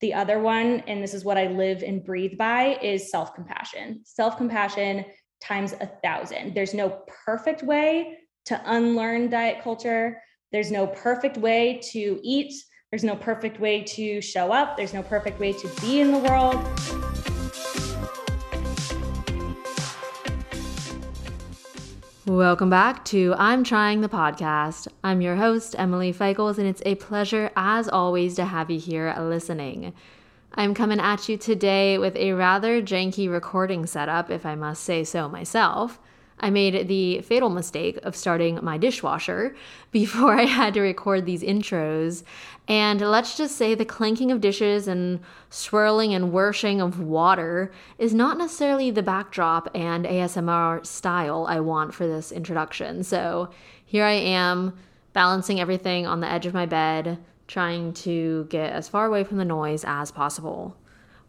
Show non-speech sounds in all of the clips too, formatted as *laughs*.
The other one, and this is what I live and breathe by, is self compassion. Self compassion times a thousand. There's no perfect way to unlearn diet culture. There's no perfect way to eat. There's no perfect way to show up. There's no perfect way to be in the world. Welcome back to I'm Trying the Podcast. I'm your host, Emily Feichels, and it's a pleasure, as always, to have you here listening. I'm coming at you today with a rather janky recording setup, if I must say so myself. I made the fatal mistake of starting my dishwasher *laughs* before I had to record these intros. And let's just say the clanking of dishes and swirling and whooshing of water is not necessarily the backdrop and ASMR style I want for this introduction. So here I am balancing everything on the edge of my bed, trying to get as far away from the noise as possible,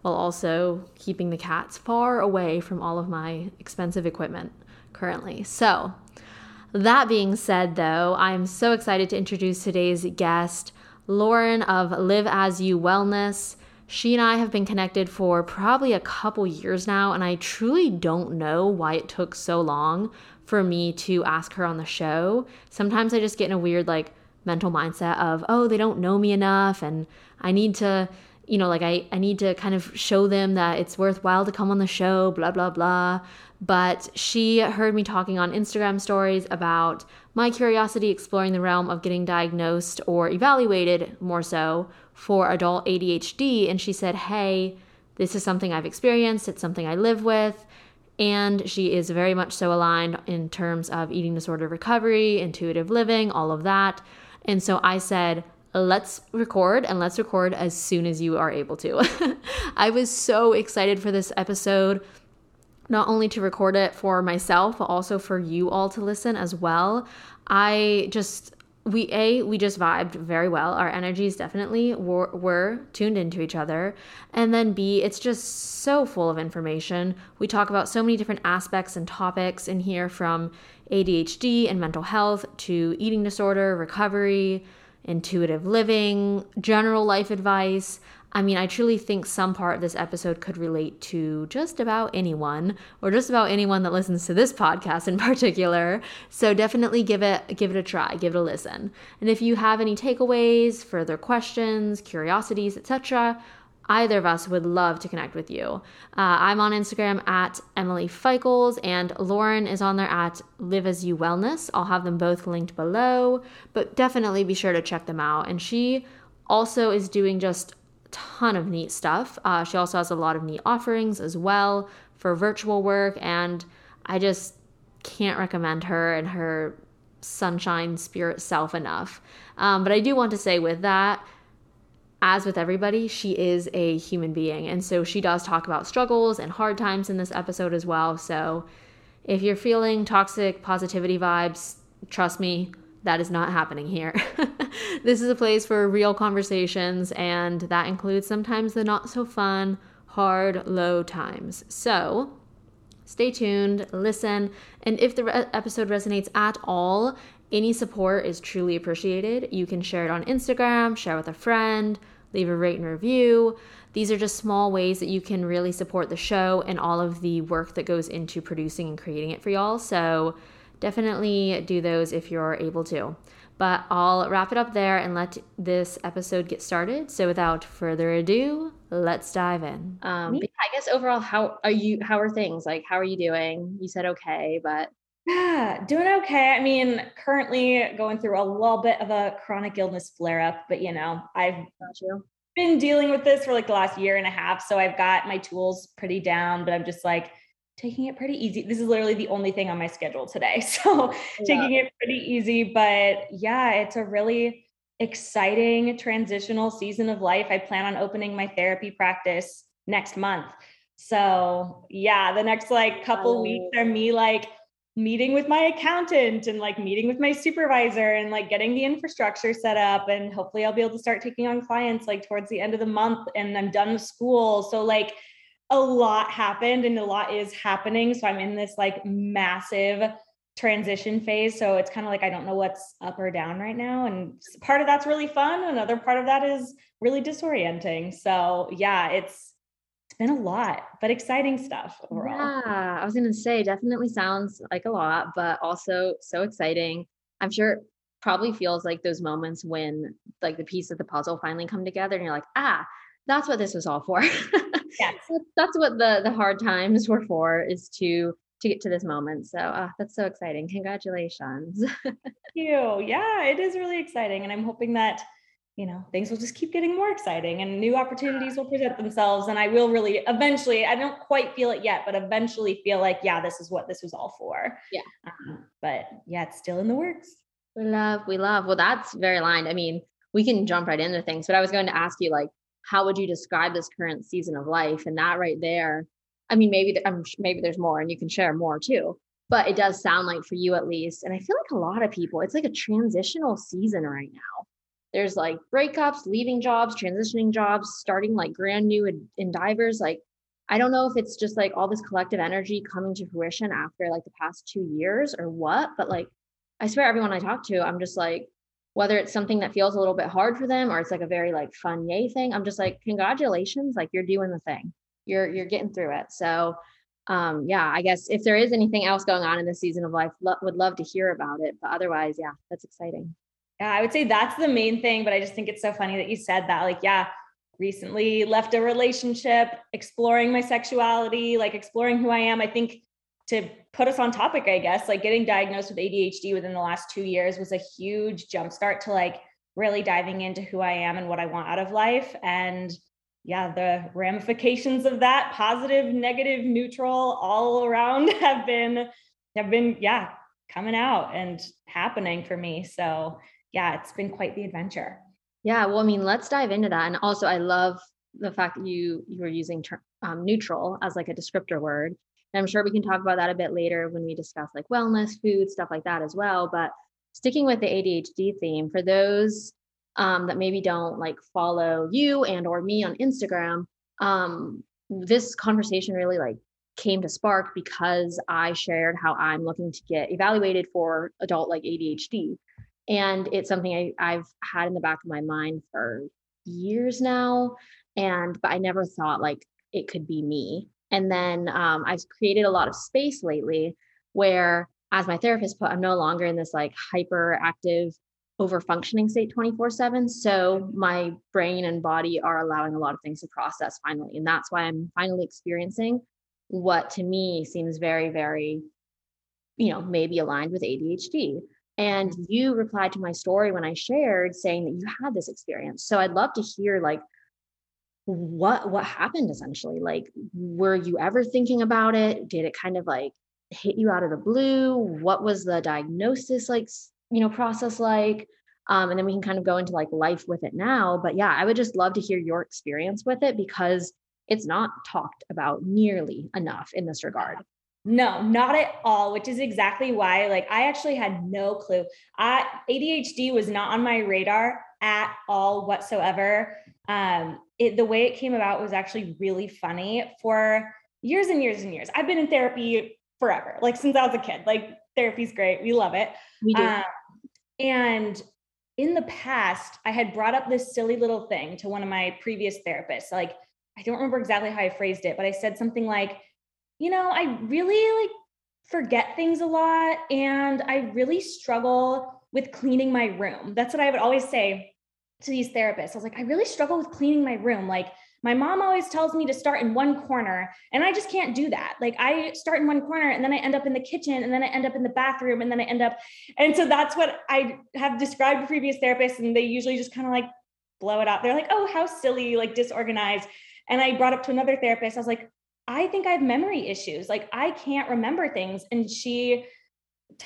while also keeping the cats far away from all of my expensive equipment currently. So, that being said, though, I'm so excited to introduce today's guest, Lauren of Live As You Wellness. She and I have been connected for probably a couple years now, and I truly don't know why it took so long for me to ask her on the show. Sometimes I just get in a weird, like, mental mindset of, oh, they don't know me enough, and I need to, you know, like, I, I need to kind of show them that it's worthwhile to come on the show, blah, blah, blah but she heard me talking on Instagram stories about my curiosity exploring the realm of getting diagnosed or evaluated more so for adult ADHD. And she said, Hey, this is something I've experienced, it's something I live with. And she is very much so aligned in terms of eating disorder recovery, intuitive living, all of that. And so I said, let's record and let's record as soon as you are able to. *laughs* I was so excited for this episode not only to record it for myself, but also for you all to listen as well. I just we a we just vibed very well our energies definitely were, were tuned into each other and then b it's just so full of information we talk about so many different aspects and topics in here from adhd and mental health to eating disorder recovery intuitive living general life advice I mean, I truly think some part of this episode could relate to just about anyone or just about anyone that listens to this *laughs* podcast in particular. So definitely give it give it a try, give it a listen. And if you have any takeaways, further questions, curiosities, etc., either of us would love to connect with you. Uh, I'm on Instagram at Emily Feichels, and Lauren is on there at Live As You Wellness. I'll have them both linked below, but definitely be sure to check them out. And she also is doing just ton of neat stuff. Uh, she also has a lot of neat offerings as well for virtual work, and I just can't recommend her and her sunshine spirit self enough. Um, but I do want to say with that, as with everybody, she is a human being. And so she does talk about struggles and hard times in this episode as well. So if you're feeling toxic positivity vibes, trust me, that is not happening here. *laughs* this is a place for real conversations, and that includes sometimes the not so fun, hard, low times. So, stay tuned, listen, and if the re- episode resonates at all, any support is truly appreciated. You can share it on Instagram, share with a friend, leave a rate and review. These are just small ways that you can really support the show and all of the work that goes into producing and creating it for y'all. So, definitely do those if you're able to. But I'll wrap it up there and let this episode get started. So without further ado, let's dive in. Um, I guess overall, how are you? How are things? Like, how are you doing? You said okay, but yeah, doing okay. I mean, currently going through a little bit of a chronic illness flare up, but you know, I've been dealing with this for like the last year and a half. So I've got my tools pretty down, but I'm just like, taking it pretty easy. This is literally the only thing on my schedule today. *laughs* So yeah. taking it pretty easy. But yeah, it's a really exciting transitional season of life. I plan on opening my therapy practice next month. So yeah, the next like couple weeks are me like meeting with my accountant and like meeting with my supervisor and like getting the infrastructure set up and hopefully I'll be able to start taking on clients like towards the end of the month and I'm done with school. So like a lot happened and a lot is happening. So I'm in this like massive transition phase. So it's kind of like I don't know what's up or down right now. And part of that's really fun. Another part of that is really disorienting. So yeah, it's been a lot, but exciting stuff overall. Yeah, I was gonna say definitely sounds like a lot, but also so exciting. I'm sure probably feels like those moments when like the piece of the puzzle finally come together and you're like, ah, that's what this was all for. *laughs* Yes. that's what the the hard times were for is to to get to this moment. So uh, that's so exciting. Congratulations. *laughs* Thank you. Yeah, it is really exciting. And I'm hoping that, you know, things will just keep getting more exciting and new opportunities will present themselves. And I will really eventually, I don't quite feel it yet, but eventually feel like, yeah, this is what this was all for. Yeah. Um, but yeah, it's still in the works. We love, we love. Well, that's very aligned. I mean, we can jump right into things, but I was going to ask you, like, how would you describe this current season of life? And that right there I mean, maybe I'm maybe there's more, and you can share more too. But it does sound like for you at least, and I feel like a lot of people, it's like a transitional season right now. There's like breakups, leaving jobs, transitioning jobs, starting like brand new endeavors. Like, I don't know if it's just like all this collective energy coming to fruition after like the past two years or what, but like, I swear everyone I talk to, I'm just like, whether it's something that feels a little bit hard for them or it's like a very like fun yay thing, I'm just like, congratulations, like you're doing the thing you're you're getting through it so um yeah i guess if there is anything else going on in this season of life lo- would love to hear about it but otherwise yeah that's exciting yeah i would say that's the main thing but i just think it's so funny that you said that like yeah recently left a relationship exploring my sexuality like exploring who i am i think to put us on topic i guess like getting diagnosed with adhd within the last two years was a huge jumpstart to like really diving into who i am and what i want out of life and yeah, the ramifications of that, positive, negative, neutral, all around *laughs* have been have been yeah, coming out and happening for me. So, yeah, it's been quite the adventure. Yeah, well, I mean, let's dive into that. And also, I love the fact that you you were using ter- um, neutral as like a descriptor word. And I'm sure we can talk about that a bit later when we discuss like wellness, food, stuff like that as well. But sticking with the ADHD theme, for those um, that maybe don't like follow you and or me on Instagram, um, this conversation really like came to spark because I shared how I'm looking to get evaluated for adult like ADHD. And it's something I, I've had in the back of my mind for years now. And but I never thought like it could be me. And then um, I've created a lot of space lately where as my therapist put, I'm no longer in this like hyperactive over functioning state 24 7 so my brain and body are allowing a lot of things to process finally and that's why i'm finally experiencing what to me seems very very you know maybe aligned with adhd and you replied to my story when i shared saying that you had this experience. So i'd love to hear like what what happened essentially? Like were you ever thinking about it? Did it kind of like hit you out of the blue? What was the diagnosis like you know process like? Um, and then we can kind of go into like life with it now. But yeah i would just love to hear your experience with it because it's not talked about nearly enough in this regard no, not at all, which is exactly why like I actually had no clue. I ADHD was not on my radar at all whatsoever. Um it the way it came about was actually really funny for years and years and years. I've been in therapy forever, like since I was a kid. Like therapy's great. We love it. We do. Um, and in the past, I had brought up this silly little thing to one of my previous therapists. Like, I don't remember exactly how I phrased it, but I said something like, you know, I really like forget things a lot and I really struggle with cleaning my room. That's what I would always say to these therapists. I was like, I really struggle with cleaning my room. Like, my mom always tells me to start in one corner, and I just can't do that. Like I start in one corner and then I end up in the kitchen and then I end up in the bathroom and then I end up. And so that's what I have described to previous therapists, and they usually just kind of like blow it out. They're like, oh, how silly, like disorganized. And I brought up to another therapist, I was like, I think I have memory issues. Like I can't remember things. And she,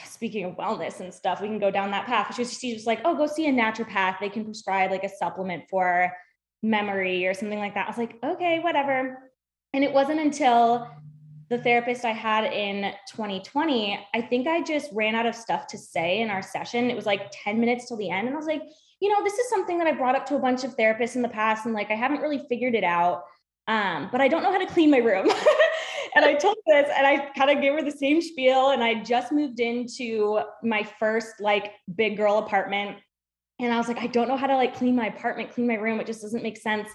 speaking of wellness and stuff, we can go down that path. She was, she was like, oh, go see a naturopath. They can prescribe like a supplement for memory or something like that. I was like, okay, whatever. And it wasn't until the therapist I had in 2020, I think I just ran out of stuff to say in our session. It was like 10 minutes till the end. And I was like, you know, this is something that I brought up to a bunch of therapists in the past, and like I haven't really figured it out. Um, but I don't know how to clean my room. *laughs* and I told this and I kind of gave her the same spiel. And I just moved into my first like big girl apartment. And I was like, I don't know how to like clean my apartment, clean my room. It just doesn't make sense.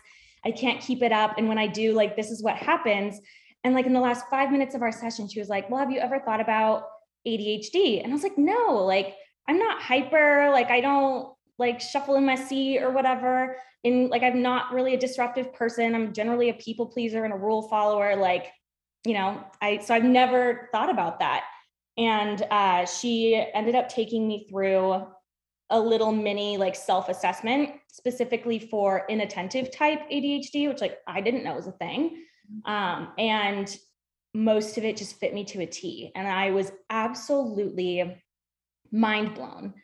I can't keep it up. And when I do, like, this is what happens. And like in the last five minutes of our session, she was like, Well, have you ever thought about ADHD? And I was like, No, like, I'm not hyper. Like, I don't like shuffle in my seat or whatever. And like, I'm not really a disruptive person. I'm generally a people pleaser and a rule follower. Like, you know, I, so I've never thought about that. And uh, she ended up taking me through a little mini like self assessment specifically for inattentive type ADHD, which like I didn't know was a thing. Um, and most of it just fit me to a T. And I was absolutely mind blown.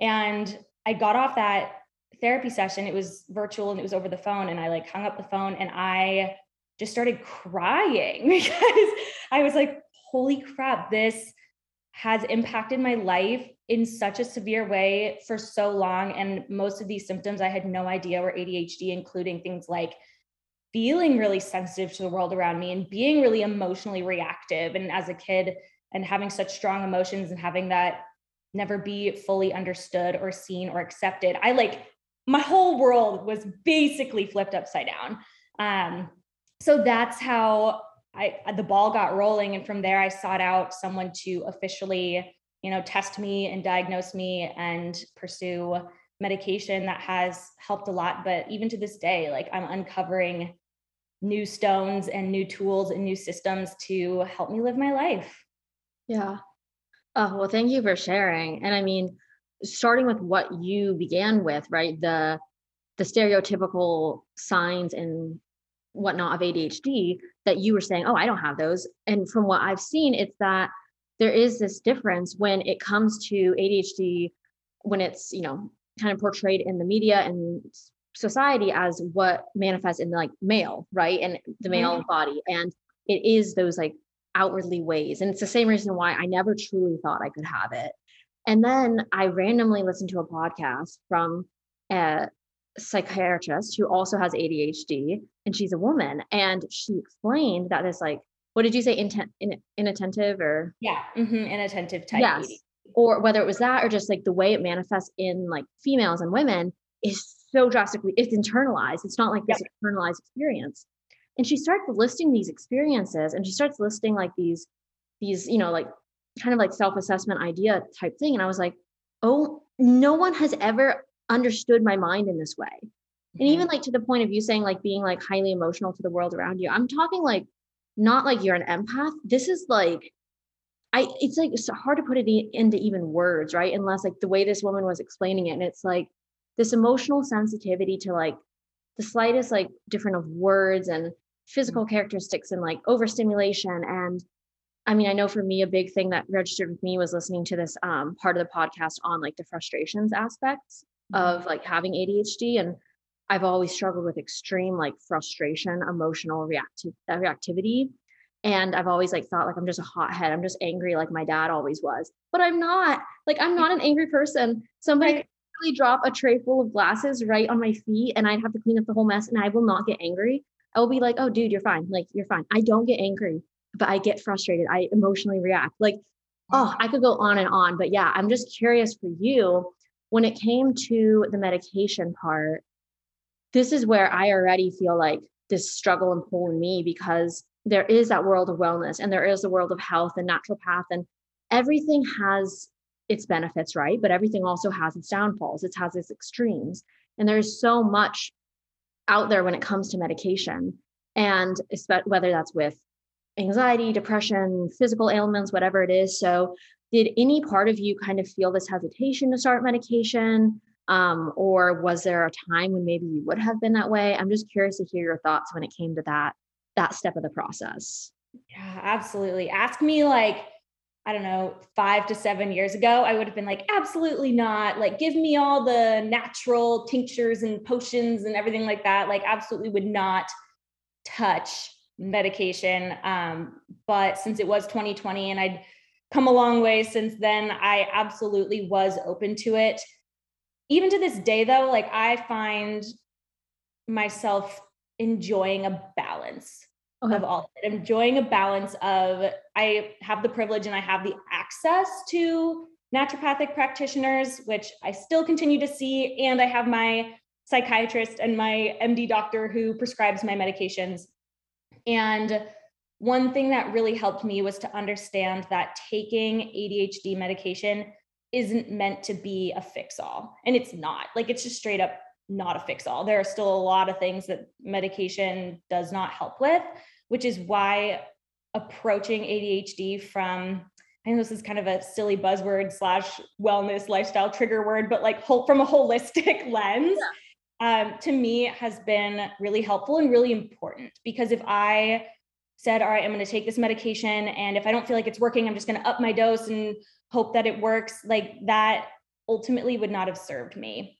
And I got off that therapy session. It was virtual and it was over the phone. And I like hung up the phone and I just started crying *laughs* because I was like, holy crap, this has impacted my life in such a severe way for so long. And most of these symptoms I had no idea were ADHD, including things like feeling really sensitive to the world around me and being really emotionally reactive. And as a kid, and having such strong emotions and having that never be fully understood or seen or accepted. I like my whole world was basically flipped upside down. Um, so that's how I the ball got rolling, and from there I sought out someone to officially, you know, test me and diagnose me and pursue medication that has helped a lot. But even to this day, like I'm uncovering new stones and new tools and new systems to help me live my life. Yeah. Oh, well, thank you for sharing. And I mean, starting with what you began with, right? The the stereotypical signs and whatnot of ADHD that you were saying, oh, I don't have those. And from what I've seen, it's that there is this difference when it comes to ADHD, when it's, you know, kind of portrayed in the media and society as what manifests in the like male, right? And the male mm-hmm. body. And it is those like outwardly ways. And it's the same reason why I never truly thought I could have it. And then I randomly listened to a podcast from a psychiatrist who also has ADHD, and she's a woman. And she explained that this, like, what did you say, intent, in, inattentive or? Yeah, mm-hmm, inattentive type. Yes. ADHD. Or whether it was that or just like the way it manifests in like females and women is so drastically, it's internalized. It's not like this yep. internalized experience and she starts listing these experiences and she starts listing like these these you know like kind of like self-assessment idea type thing. And i was like oh no one has ever understood my mind in this way. Mm-hmm. and even like to the point of you saying like being like highly emotional to the world around you i'm talking like not like you're an empath. This is like i it's like it's hard to put it into even words right? Unless like the way this woman was explaining it. And it's like this emotional sensitivity to like the slightest like different of words and physical characteristics and like overstimulation and I mean, I know for me, a big thing that registered with me was listening to this um, part of the podcast on like the frustrations aspects mm-hmm. of like having ADHD. And I've always struggled with extreme like frustration, emotional reactive uh, reactivity. And I've always like thought like I'm just a hothead. I'm just angry like my dad always was. But I'm not. Like I'm not an angry person. Somebody right. could really drop a tray full of glasses right on my feet and I'd have to clean up the whole mess and I will not get angry. I will be like, oh, dude, you're fine. Like, you're fine. I don't get angry, but I get frustrated. I emotionally react. Like, mm. oh, I could go on and on. But yeah, I'm just curious for you when it came to the medication part. This is where I already feel like this struggle and pull in me because there is that world of wellness and there is the world of health and naturopath and everything has its benefits, right? But everything also has its downfalls. It has its extremes. And there's so much out there when it comes to medication and whether that's with anxiety depression physical ailments whatever it is. So did any part of you kind of feel this hesitation to start medication? Um, or was there a time when maybe you would have been that way? I'm just curious to hear your thoughts when it came to that that step of the process. Yeah absolutely. Ask me like I don't know, five to seven years ago, I would have been like, absolutely not. Like, give me all the natural tinctures and potions and everything like that. Like, absolutely would not touch medication. Um, but since it was 2020 and I'd come a long way since then, I absolutely was open to it. Even to this day, though, like, I find myself enjoying a balance okay. of all. I'm enjoying a balance of I have the privilege and I have the access to naturopathic practitioners, which I still continue to see, and I have my psychiatrist and my MD doctor who prescribes my medications. And one thing that really helped me was to understand that taking ADHD medication isn't meant to be a fix all. And it's not. Like it's just straight up not a fix all. There are still a lot of things that medication does not help with, which is why approaching ADHD from I know this is kind of a silly buzzword slash wellness lifestyle trigger word, but like whole, from a holistic *laughs* lens, yeah. Um, to me it has been really helpful and really important because if I said, all right, I'm going to take this medication. And if I don't feel like it's working, I'm just going to up my dose and hope that it works. Like that ultimately would not have served me.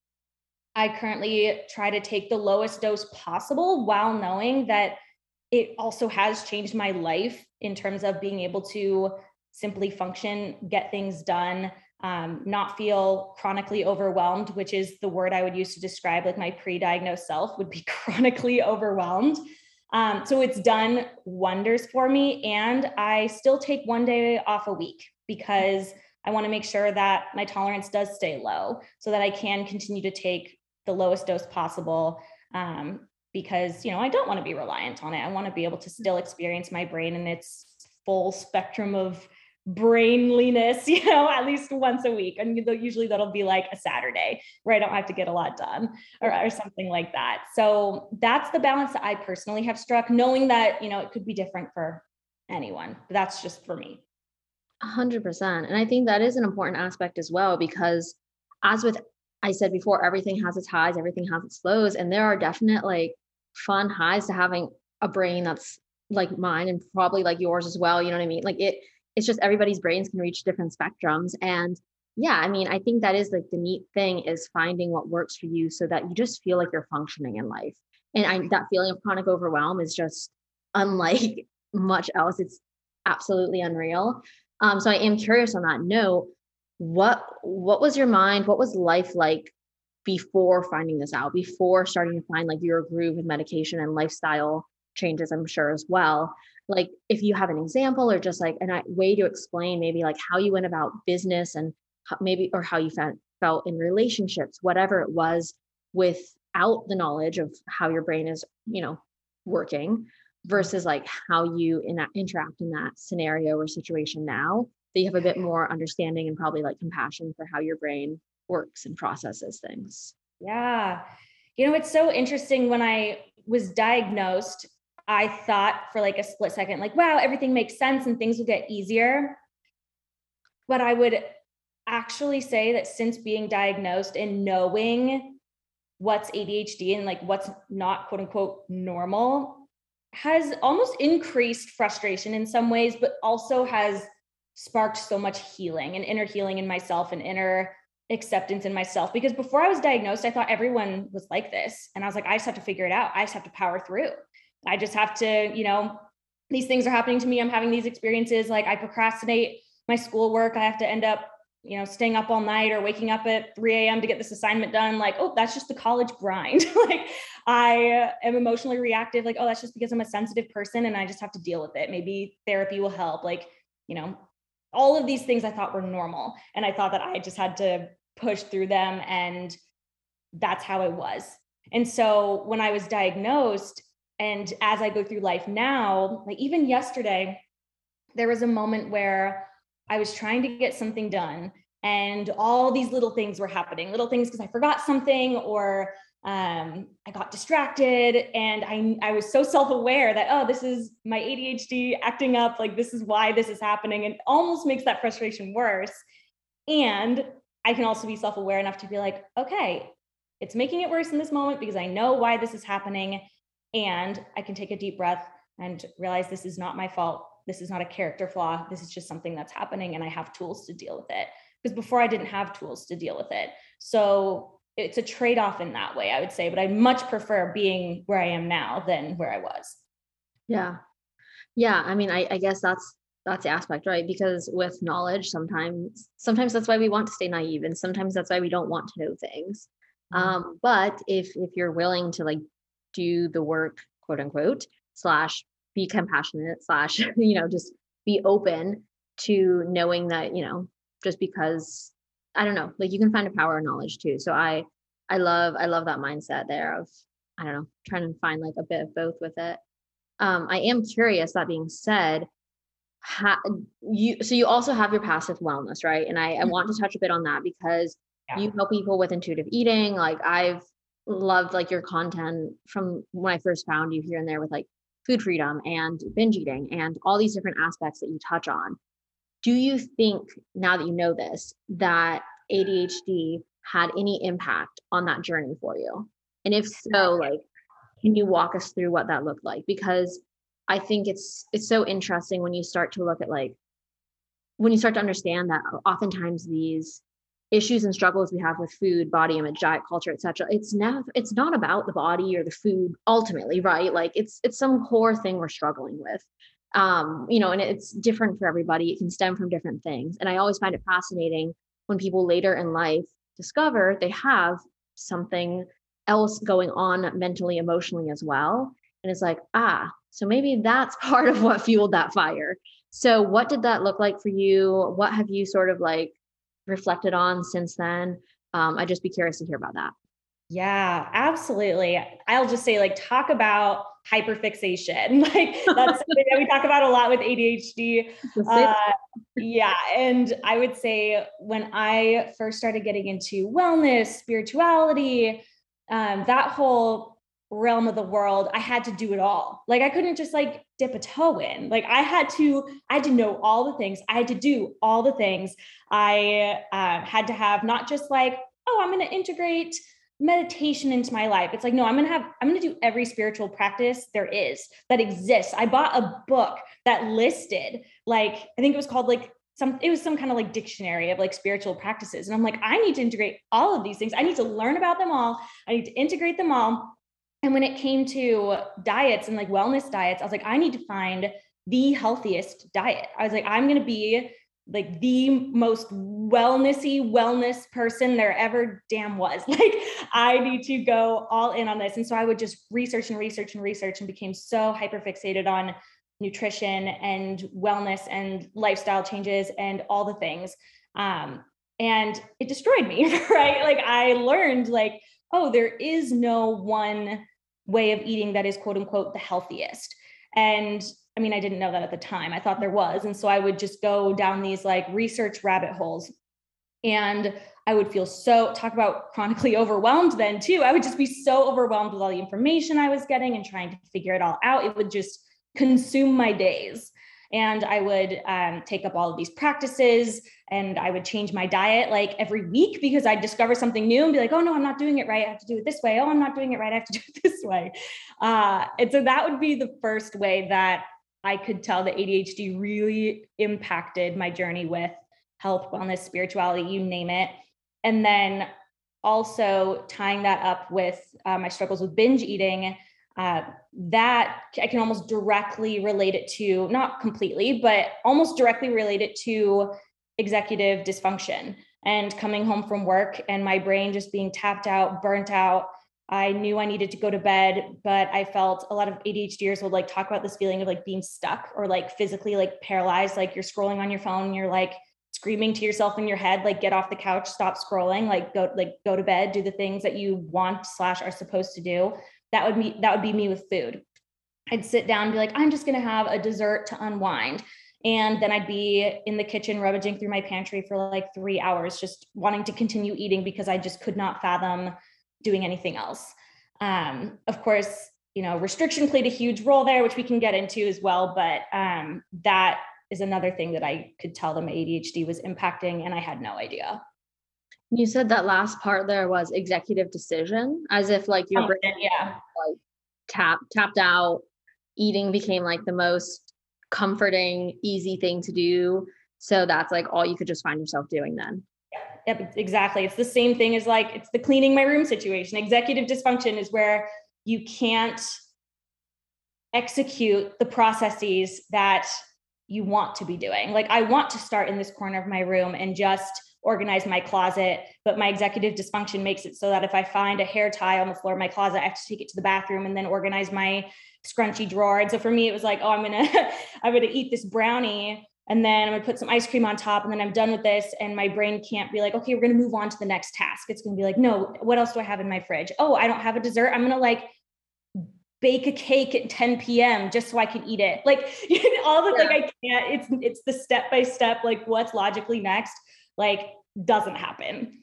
I currently try to take the lowest dose possible while knowing that it also has changed my life in terms of being able to simply function, get things done, um, not feel chronically overwhelmed, which is the word I would use to describe like my pre diagnosed self would be *laughs* chronically overwhelmed. Um, so it's done wonders for me. And I still take one day off a week because I want to make sure that my tolerance does stay low so that I can continue to take the lowest dose possible. Um, because, you know, I don't want to be reliant on it. I want to be able to still experience my brain in its full spectrum of brainliness, *laughs* you know, at least once a week. And usually that'll be like a Saturday where I don't have to get a lot done or, or something like that. So that's the balance that I personally have struck, knowing that, you know, it could be different for anyone. But that's just for me. A hundred percent. And I think that is an important aspect as well, because as with I said before, everything has its highs, everything has its lows. And there are definite like fun highs to having a brain that's like mine and probably like yours as well. You know what I mean? Like it it's just everybody's brains can reach different spectrums. And yeah i mean i think that is like the neat thing is finding what works for you so that you just feel like you're functioning in life. And I, that feeling of chronic overwhelm is just unlike *laughs* much else. It's absolutely unreal. Um, so i am curious on that note what what was your mind what was life like before finding this out before starting to find like your groove with medication and lifestyle changes i'm sure as well like if you have an example or just like a way to explain maybe like how you went about business and maybe or how you felt felt in relationships whatever it was without the knowledge of how your brain is you know working versus like how you in interact in that scenario or situation now that you have a bit more understanding and probably like compassion for how your brain works and processes things. Yeah. You know it's so interesting when i was diagnosed I thought for like a split second, like, wow, everything makes sense and things will get easier. But I would actually say that since being diagnosed and knowing what's ADHD and like what's not quote unquote normal has almost increased frustration in some ways, but also has sparked so much healing and inner healing in myself and inner acceptance in myself. Because before I was diagnosed, I thought everyone was like this. And I was like, I just have to figure it out. I just have to power through. I just have to, you know, these things are happening to me. I'm having these experiences. Like I procrastinate my schoolwork. I have to end up, you know, staying up all night or waking up at 3 a.m. to get this assignment done. Like, oh, that's just the college grind. *laughs* like I am emotionally reactive. Like, oh, that's just because I'm a sensitive person and I just have to deal with it. Maybe therapy will help. Like, you know, all of these things I thought were normal. And I thought that I just had to push through them. And that's how it was. And so when I was diagnosed, and as I go through life now, like even yesterday, there was a moment where I was trying to get something done and all these little things were happening little things because I forgot something or um, I got distracted and I, I was so self-aware that, oh, this is my ADHD acting up. Like this is why this is happening and almost makes that frustration worse. And I can also be self-aware enough to be like, okay, it's making it worse in this moment because I know why this is happening and I can take a deep breath and realize this is not my fault. This is not a character flaw. This is just something that's happening and I have tools to deal with it. Because before I didn't have tools to deal with it. So it's a trade off in that way, I would say. But I much prefer being where I am now than where I was. Yeah. Yeah. I mean, I, I guess that's that's the aspect right because with knowledge sometimes sometimes that's why we want to stay naive and sometimes that's why we don't want to know things mm-hmm. um, but if if you're willing to like do the work, quote unquote, slash be compassionate slash *laughs* you know just be open to knowing that you know just because i don't know like you can find a power of knowledge too. So i i love i love that mindset there of i don't know trying to find like a bit of both with it. Um i am curious that being said ha- you so you also have your passive wellness right? And i, I want to touch a bit on that because yeah. you help people with intuitive eating. Like i've loved like your content from when i first found you here and there with like food freedom and binge eating and all these different aspects that you touch on. Do you think now that you know this that ADHD had any impact on that journey for you? And if so, like can you walk us through what that looked like? Because I think it's it's so interesting when you start to look at like when you start to understand that oftentimes these issues and struggles we have with food body image diet culture etc it's now it's not about the body or the food ultimately right? Like it's it's some core thing we're struggling with. Um you know and it's different for everybody. It can stem from different things. And i always find it fascinating when people later in life discover they have something else going on mentally emotionally as well. And it's like ah so maybe that's *laughs* part of what fueled that fire. So what did that look like for you? What have you sort of like reflected on since then. Um, I'd just be curious to hear about that. Yeah, absolutely. I'll just say, like, talk about hyperfixation. *laughs* Like, that's *laughs* something that we talk about a lot with ADHD. Uh, yeah. And I would say when I first started getting into wellness, spirituality, um, that whole realm of the world i had to do it all like i couldn't just like dip a toe in. Like i had to i had to know all the things. I had to do all the things. I uh, had to have not just like oh i'm going to integrate meditation into my life. It's like no i'm going to have i'm going to do every spiritual practice there is that exists. I bought a book that listed like i think it was called like some it was some kind of like dictionary of like spiritual practices. And i'm like i need to integrate all of these things. I need to learn about them all. I need to integrate them all and when it came to diets and like wellness diets, I was like, I need to find the healthiest diet. I was like, I'm going to be like the most wellnessy wellness person there ever damn was. *laughs* Like, I need to go all in on this. And so I would just research and research and research and became so hyper fixated on nutrition and wellness and lifestyle changes and all the things. Um, and it destroyed me, *laughs* right? Like, I learned, like, oh, there is no one way of eating that is quote unquote the healthiest. And I mean, I didn't know that at the time. I thought there was. And so I would just go down these like research rabbit holes. And I would feel so, talk about chronically *laughs* overwhelmed then too. I would just be so overwhelmed with all the information I was getting and trying to figure it all out. It would just consume my days and I would um, take up all of these practices and I would change my diet like every week because I'd discover something new and be like, oh no, I'm not doing it right. I have to do it this way. Oh, I'm not doing it right. I have to *laughs* do it this way. Uh, and so that would be the first way that I could tell that ADHD really impacted my journey with health, wellness, spirituality, you name it. And then also tying that up with uh, my struggles with binge eating uh, that I can almost directly relate it to, not completely, but almost directly relate it to executive dysfunction and coming home from work and my brain just being tapped out, burnt out. I knew I needed to go to bed, but I felt a lot of ADHDers would like talk about this feeling of like being stuck or like physically like paralyzed, like you're scrolling on your phone and you're like screaming to yourself in your head, like get off the couch, stop scrolling, like go like go to bed, do the things that you want slash are supposed to do. That would be that would be me with food. I'd sit down and be like i'm just to have a dessert to unwind and then i'd be in the kitchen rummaging through my pantry for like three hours just wanting to continue eating because i just could not fathom doing anything else um, of course you know restriction played a huge role there which we can get into as well but um, that is another thing that i could tell them adhd was impacting and i had no idea you said that last part there was executive decision, as if like your brain, yeah, like tap tapped out. Eating became like the most comforting, easy thing to do. So that's like all you could just find yourself doing then. Yep, exactly. It's the same thing as like it's the cleaning my room situation. Executive dysfunction is where you can't execute the processes that you want to be doing. Like I want to start in this corner of my room and just organize my closet. But my executive dysfunction makes it so that if I find a hair tie on the floor of my closet, I have to take it to the bathroom and then organize my scrunchy drawer. And so for me, it was like, oh, I'm gonna *laughs* I'm gonna eat this brownie and then I'm gonna put some ice cream on top, and then I'm done with this. And my brain can't be like, okay, we're gonna move on to the next task. It's gonna be like, no, what else do I have in my fridge? Oh, I don't have a dessert. I'm gonna like bake a cake at 10 p.m. just so I can eat it. Like *laughs* all the yeah. like I can't, it's it's the step by step, like what's logically next, like doesn't happen.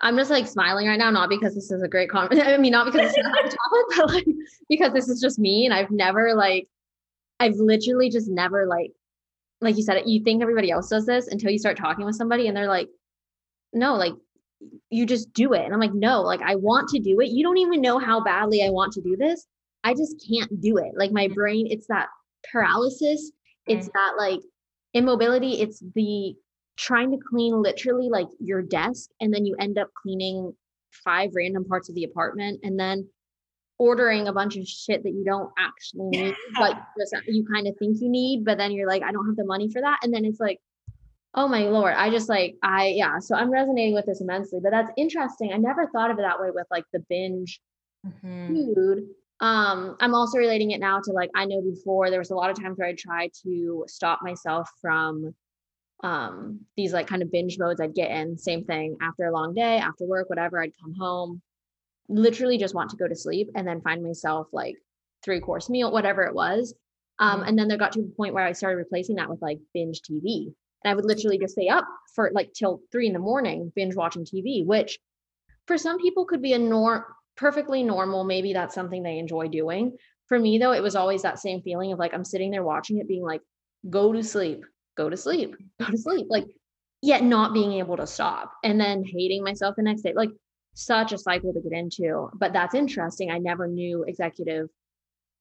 I'm just like smiling right now, not because this is a great conversation. *laughs* I mean, not because it's not a topic, *laughs* but like because this is just me. And I've never like I've literally just never like like you said, you think everybody else does this until you start talking with somebody and they're like, no, like you just do it. And I'm like, no, like I want to do it. You don't even know how badly I want to do this. I just can't do it. Like my brain, it's that paralysis, it's that like immobility, it's the trying to clean literally like your desk and then you end up cleaning five random parts of the apartment and then ordering a bunch of shit that you don't actually *laughs* need but just you kind of think you need but then you're like I don't have the money for that. And then it's like oh my lord. I just like I yeah so I'm resonating with this immensely but that's interesting. I never thought of it that way with like the binge mm-hmm. food um i'm also relating it now to like i know before there was a lot of times where i tried to stop myself from um these like kind of binge modes. I'd get in same thing after a long day after work whatever i'd come home literally just want to go to sleep and then find myself like three course meal whatever it was. Um mm-hmm. and then there got to a point where i started replacing that with like binge tv and i would literally just stay up for like till three in the morning binge watching tv which for some people could be a norm perfectly normal. Maybe that's something they enjoy doing. For me, though, it was always that same feeling of like I'm sitting there watching it, being like, go to sleep, go to sleep, go to sleep. Like, yet not being able to stop and then hating myself the next day. Like, such a cycle to get into. But that's interesting. I never knew executive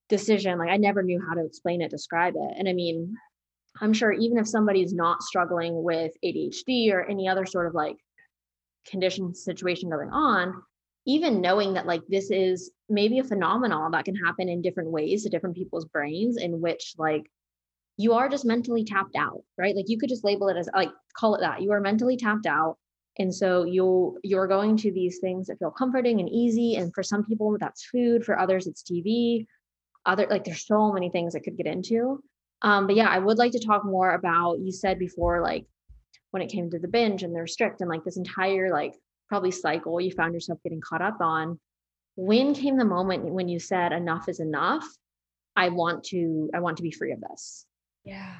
decision. Like, I never knew how to explain it, describe it. And I mean, I'm sure even if somebody's not struggling with ADHD or any other sort of like condition situation going on, even knowing that like this is maybe a phenomenon that can happen in different ways to different people's brains in which like you are just mentally tapped out right? Like you could just label it as like call it that you are mentally tapped out and so you you're going to these things that feel comforting and easy and for some people that's food for others it's tv other like there's so many things that could get into. Um but yeah i would like to talk more about you said before like when it came to the binge and the restrict and like this entire like probably cycle you found yourself getting caught up on when came the moment when you said enough is enough. I want to i want to be free of this? Yeah.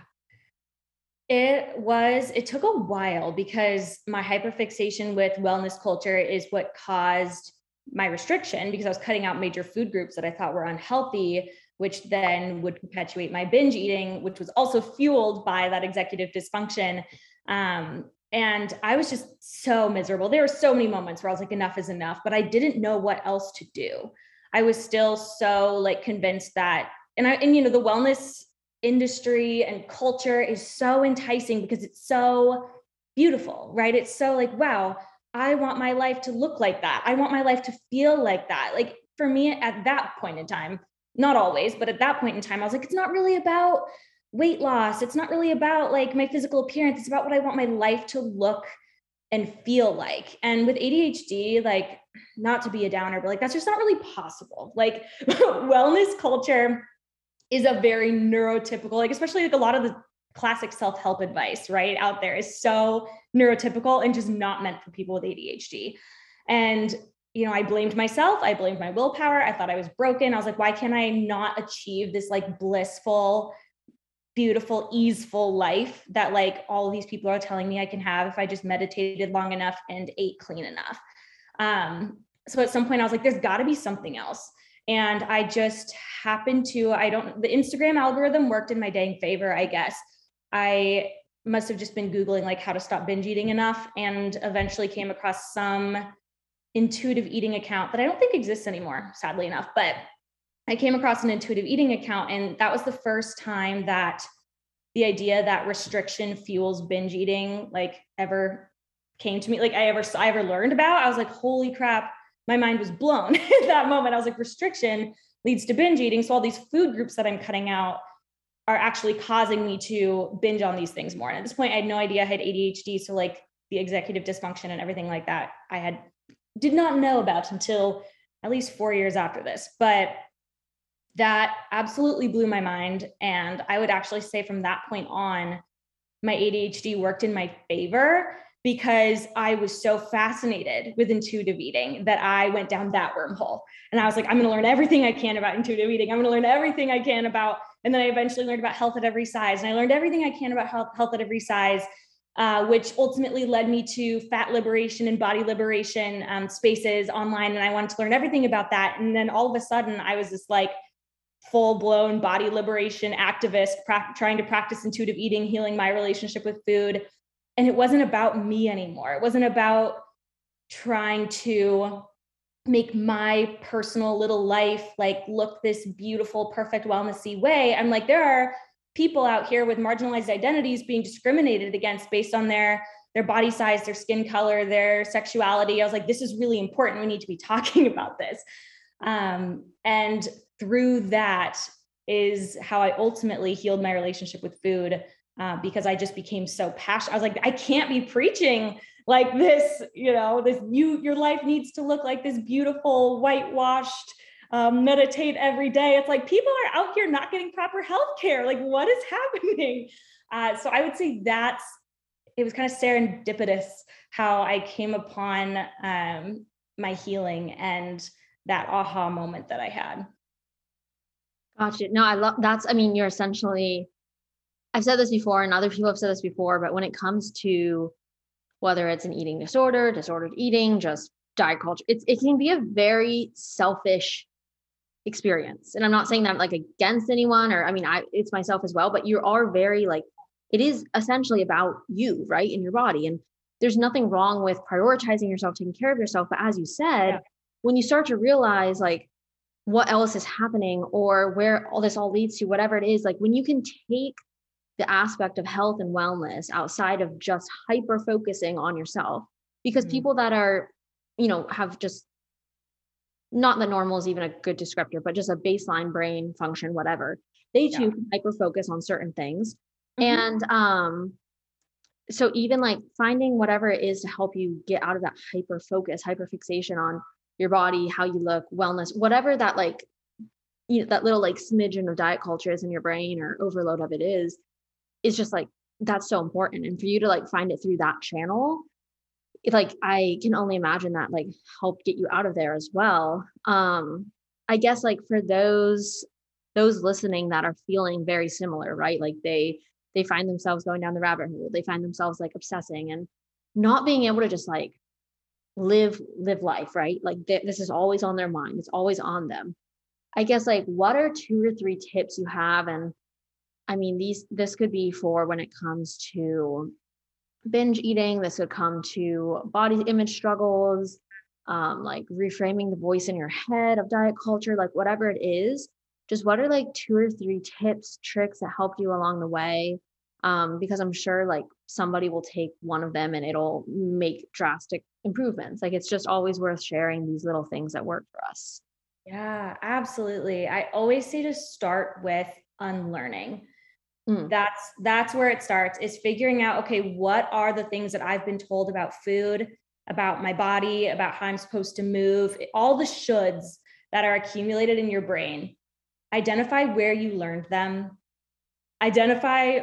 It was it took a while because my hyperfixation with wellness culture is what caused my restriction because i was cutting out major food groups that i thought were unhealthy which then would perpetuate my binge eating which was also fueled by that executive dysfunction. Um, and I was just so miserable. There were so many moments where I was like, enough is enough, but I didn't know what else to do. I was still so like convinced that, and I, and you know, the wellness industry and culture is so enticing because it's so beautiful, right? It's so like, wow, I want my life to look like that. I want my life to feel like that. Like for me at that point in time, not always, but at that point in time, I was like, it's not really about weight loss. It's not really about like my physical appearance. It's about what I want my life to look and feel like. And with ADHD, like not to be a downer, but like that's just not really possible. Like *laughs* wellness culture is a very neurotypical, like especially like a lot of the classic self-help advice, right, out there is so neurotypical and just not meant for people with ADHD. And you know, I blamed myself. I blamed my willpower. I thought I was broken. I was like, why can't I not achieve this like blissful beautiful, easeful life that like all these people are telling me I can have if I just meditated long enough and ate clean enough. Um, so at some point I was like, there's got to be something else. And I just happened to, I don't, the Instagram algorithm worked in my dang favor, I guess. I must have just been Googling like how to stop binge eating enough and eventually came across some intuitive eating account that I don't think exists anymore, sadly enough. But I came across an intuitive eating account, and that was the first time that the idea that restriction fuels binge eating like ever came to me. Like I ever I ever learned about. I was like, holy crap, my mind was blown *laughs* at that moment. I was like, restriction leads to binge eating. So all these food groups that I'm cutting out are actually causing me to binge on these things more. And at this point, I had no idea I had ADHD. So like the executive dysfunction and everything like that, I had did not know about until at least four years after this. But that absolutely blew my mind. And I would actually say from that point on, my ADHD worked in my favor because I was so fascinated with intuitive eating that I went down that wormhole. And I was like, I'm going to learn everything I can about intuitive eating. I'm going to learn everything I can about, and then I eventually learned about health at every size. And I learned everything I can about health, health at every size, uh, which ultimately led me to fat liberation and body liberation um, spaces online. And I wanted to learn everything about that. And then all of a sudden, I was just like, full blown body liberation activist pra- trying to practice intuitive eating, healing my relationship with food, and it wasn't about me anymore. It wasn't about trying to make my personal little life like look this beautiful, perfect, wellnessy way. I'm like, there are people out here with marginalized identities being discriminated against based on their their body size, their skin color, their sexuality. I was like, this is really important. We need to be *laughs* talking about this. Um, and through that is how I ultimately healed my relationship with food uh, because I just became so passionate. I was like, I can't be preaching like this, you know, this you your life needs to look like this beautiful whitewashed um, meditate every day. It's like people are out here not getting proper health care. Like, what is *laughs* happening? Uh, so I would say that's it was kind of serendipitous how I came upon um, my healing and that aha moment that I had. Gotcha. No, I love that's, I mean, you're essentially I've said this before and other people have said this before, but when it comes to whether it's an eating disorder, disordered eating, just diet culture, it's it can be a very selfish experience. And I'm not saying that like against anyone or I mean I it's myself as well, but you are very like it is essentially about you, right? In your body. And there's nothing wrong with prioritizing yourself, taking care of yourself. But as you said, yeah. when you start to realize like what else is happening or where all this all leads to, whatever it is, like when you can take the aspect of health and wellness outside of just hyper focusing on yourself because mm-hmm. people that are you know have just not that normal is even a good descriptor but just a baseline brain function whatever they too yeah. hyper focus on certain things mm-hmm. and um so even like finding whatever it is to help you get out of that hyper focus hyper fixation on your body how you look wellness whatever that like you know that little like smidgen of diet culture is in your brain or overload of it is is just like that's so important. And for you to like find it through that channel like i can only imagine that like helped get you out of there as well. Um i guess like for those those listening that are feeling very similar right? Like they they find themselves going down the rabbit hole. They find themselves like obsessing and not being able to just like live live life right like th- this is always on their mind it's always on them i guess like what are two or three tips you have and I mean, these this could be for when it comes to binge eating. This could come to body image struggles, um, like reframing the voice in your head of diet culture, like whatever it is. Just what are like two or three tips, tricks that helped you along the way? Um, because I'm sure like somebody will take one of them and it'll make drastic improvements. Like it's just always worth sharing these little things that work for us. Yeah, absolutely. I always say to start with unlearning. Mm. That's that's where it starts is figuring out okay, what are the things that I've been told about food, about my body, about how I'm supposed to move, all the shoulds that are accumulated in your brain. Identify where you learned them. Identify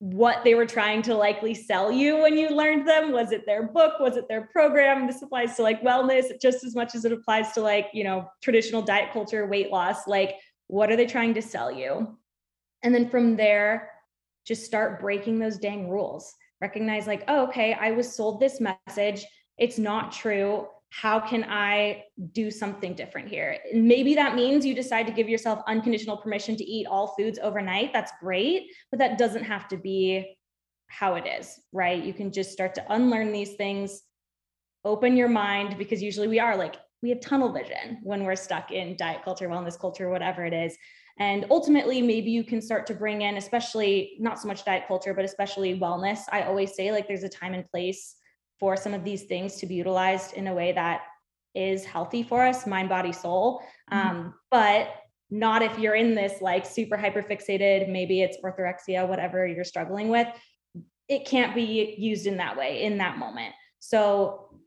what they were trying to likely sell you when you learned them was it their book was it their program this applies to like wellness just as much as it applies to like you know traditional diet culture weight loss like what are they trying to sell you and then from there, just start breaking those dang rules. Recognize, like, oh, okay, I was sold this message. It's not true. How can I do something different here? maybe that means you decide to give yourself unconditional permission to eat all foods overnight. That's great, but that doesn't have to be how it is, right? You can just start to unlearn these things, open your mind, because usually we are like, we have tunnel vision when we're stuck in diet culture, wellness culture, whatever it is. And ultimately, maybe you can start to bring in, especially not so much diet culture, but especially wellness. I always say, like, there's a time and place for some of these things to be utilized in a way that is healthy for us, mind, body, soul. Mm-hmm. Um, but not if you're in this like super hyper fixated, maybe it's orthorexia, whatever you're struggling with. it can't be used in that way in that moment. So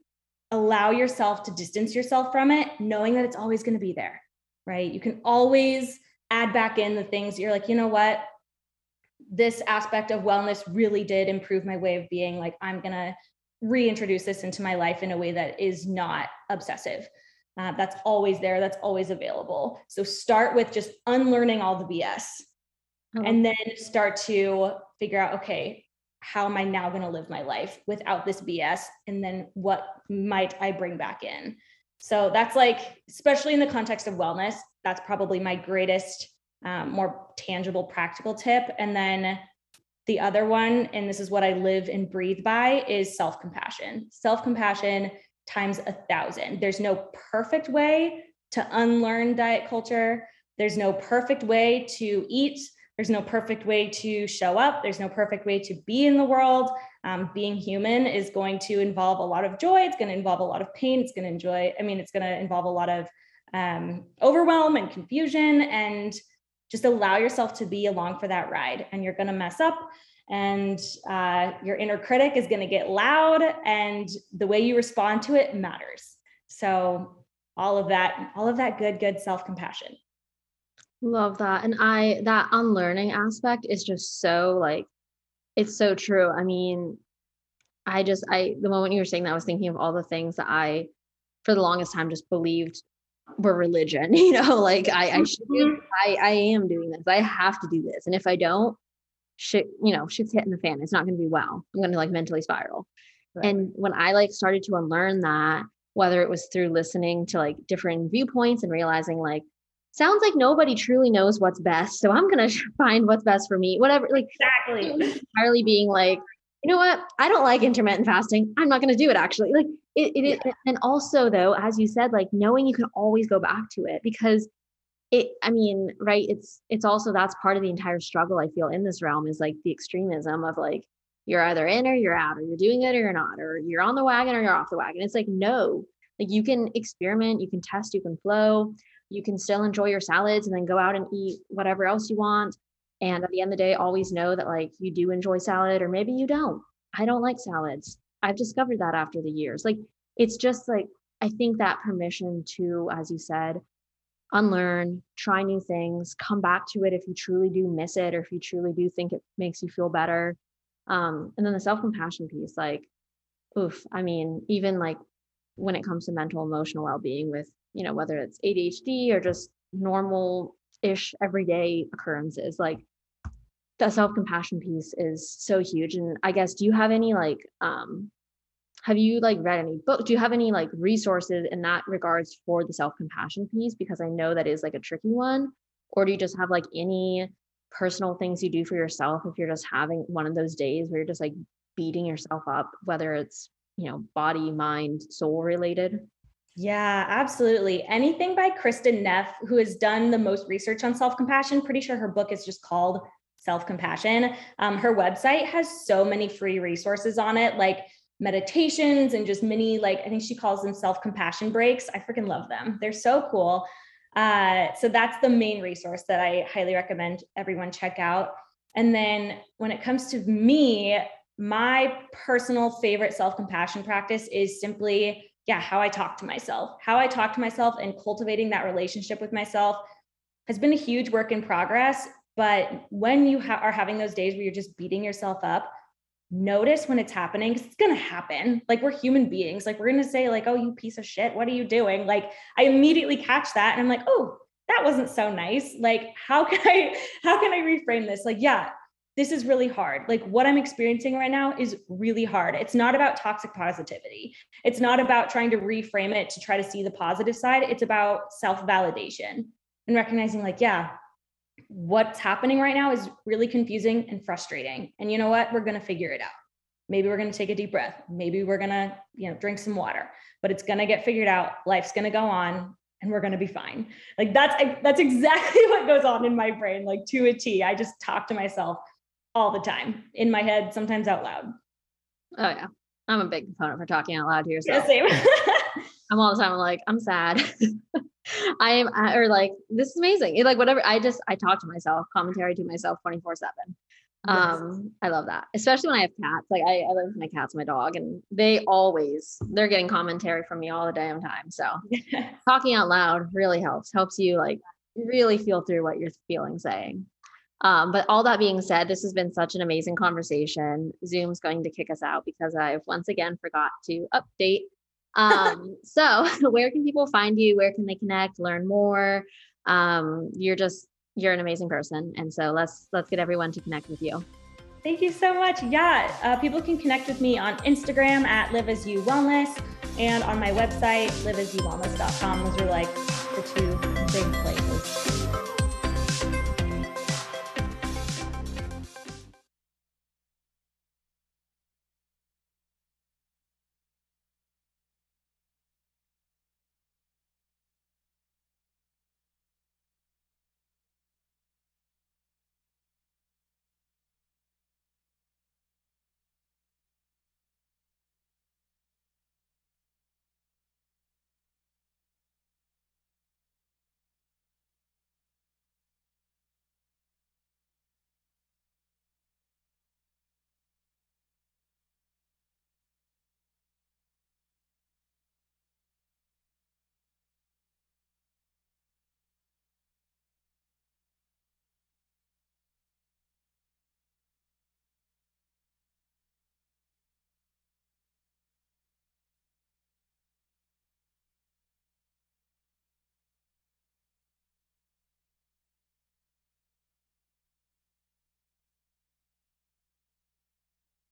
allow yourself to distance yourself from it, knowing that it's always going to be there, right? You can always add back in the things you're like, you know what? This aspect of wellness really did improve my way of being. Like, I'm going to reintroduce this into my life in a way that is not obsessive. Uh, that's always there, that's always available. So start with just unlearning all the BS oh. and then start to figure out okay, how am I now going to live my life without this BS? And then what might I bring back in? So that's like, especially in the context of wellness, that's probably my greatest, um, more tangible, practical tip. And then the other one, and this is what I live and breathe by, is self compassion. Self compassion times a thousand. There's no perfect way to unlearn diet culture. There's no perfect way to eat. There's no perfect way to show up. There's no perfect way to be in the world. Um, being human is going to involve a lot of joy. It's going to involve a lot of pain. It's going to enjoy, I mean, it's going to involve a lot of um, overwhelm and confusion. And just allow yourself to be along for that ride. And you're going to mess up and uh, your inner critic is going to get loud and the way you respond to it matters so all of that all of that good good self-compassion love that and i that unlearning aspect is just so like it's so true i mean i just i the moment you were saying that i was thinking of all the things that i for the longest time just believed were religion *laughs* you know like i i should mm-hmm. i i am doing this i have to do this and if i don't shit, you know, shit's hitting the fan. It's not going to be well. I'm going to like mentally spiral. Right. And when I like started to unlearn that, whether it was through listening to like different viewpoints and realizing like, sounds like nobody truly knows what's best. So I'm going *laughs* to find what's best for me, whatever. Like, exactly. Entirely being like, you know what? I don't like intermittent fasting. I'm not going to do it actually. Like, it, it, yeah. and also though, as you said, like knowing you can always go back to it because it i mean right it's it's also that's part of the entire struggle i feel in this realm is like the extremism of like you're either in or you're out or you're doing it or you're not or you're on the wagon or you're off the wagon it's like no like you can experiment you can test you can flow you can still enjoy your salads and then go out and eat whatever else you want and at the end of the day always know that like you do enjoy salad or maybe you don't. I don't like salads. I've discovered that after the years. Like it's just like i think that permission to as you said unlearn, try new things, come back to it if you truly do miss it or if you truly do think it makes you feel better. Um, and then the self compassion piece, like, oof, I mean, even like when it comes to mental emotional well being with, you know, whether it's ADHD or just normal ish everyday occurrences, like the self compassion piece is so huge. And I guess, do you have any like, um, have you like read any book do you have any like resources in that regards for the self-compassion piece because i know that is like a tricky one or do you just have like any personal things you do for yourself if you're just having one of those days where you're just like beating yourself up whether it's you know body mind soul related yeah, absolutely. Anything by Kristin Neff, who has done the most research on self compassion. Pretty sure her book is just called Self Compassion. Um, her website has so many free resources on it, like meditations and just mini, like, I think she calls them self compassion breaks. I freaking love them. They're so cool. Uh, so that's the main resource that I highly recommend everyone check out. And then when it comes to me, my personal favorite self compassion practice is simply, yeah, how I talk to myself. How I talk to myself and cultivating that relationship with myself has been a huge work in progress. But when you ha- are having those days where you're just beating yourself up, notice when it's happening because it's going to happen. Like we're human beings. Like we're going to say like oh you piece of shit. What are you doing? Like i immediately catch that and i'm like oh that wasn't so nice. Like how can i how can i reframe this? Like yeah this is really hard. Like what i'm experiencing right now is really hard. It's not about toxic positivity. It's not about trying to reframe it to try to see the positive side. It's about self validation and recognizing like yeah what's happening right now is really confusing and frustrating. And you know what? We're going to figure it out. Maybe we're going to take a deep breath. Maybe we're going to, you know, drink some water, but it's going to get figured out. Life's going to go on and we're going to be fine. Like that's that's exactly *laughs* what goes on in my brain like to a T. I just talk to myself all the time in my head, sometimes out loud. Oh yeah. I'm a big proponent for talking out loud to yourself. Yeah, same. *laughs* I'm all the time I'm like, I'm sad. *laughs* I am, or like, this is amazing. It, like, whatever. I just, I talk to myself, commentary to myself 24 7. Um, I love that, especially when I have cats. Like I, I live with my cats, my dog, and they always they're getting commentary from me all the damn time. So *laughs* talking out loud really helps. Helps you like really feel through what you're feeling, saying. Um, but all that being said, this has been such an amazing conversation. Zoom's going to kick us out because I've once again forgot to update. Um, so *laughs* where can people find you? Where can they connect, learn more? Um, you're just you're an amazing person. And so let's let's get everyone to connect with you. Thank you so much. Yeah, uh, people can connect with me on Instagram at Live As You Wellness and on my website, liveasyouwellness.com. Those are like the two big places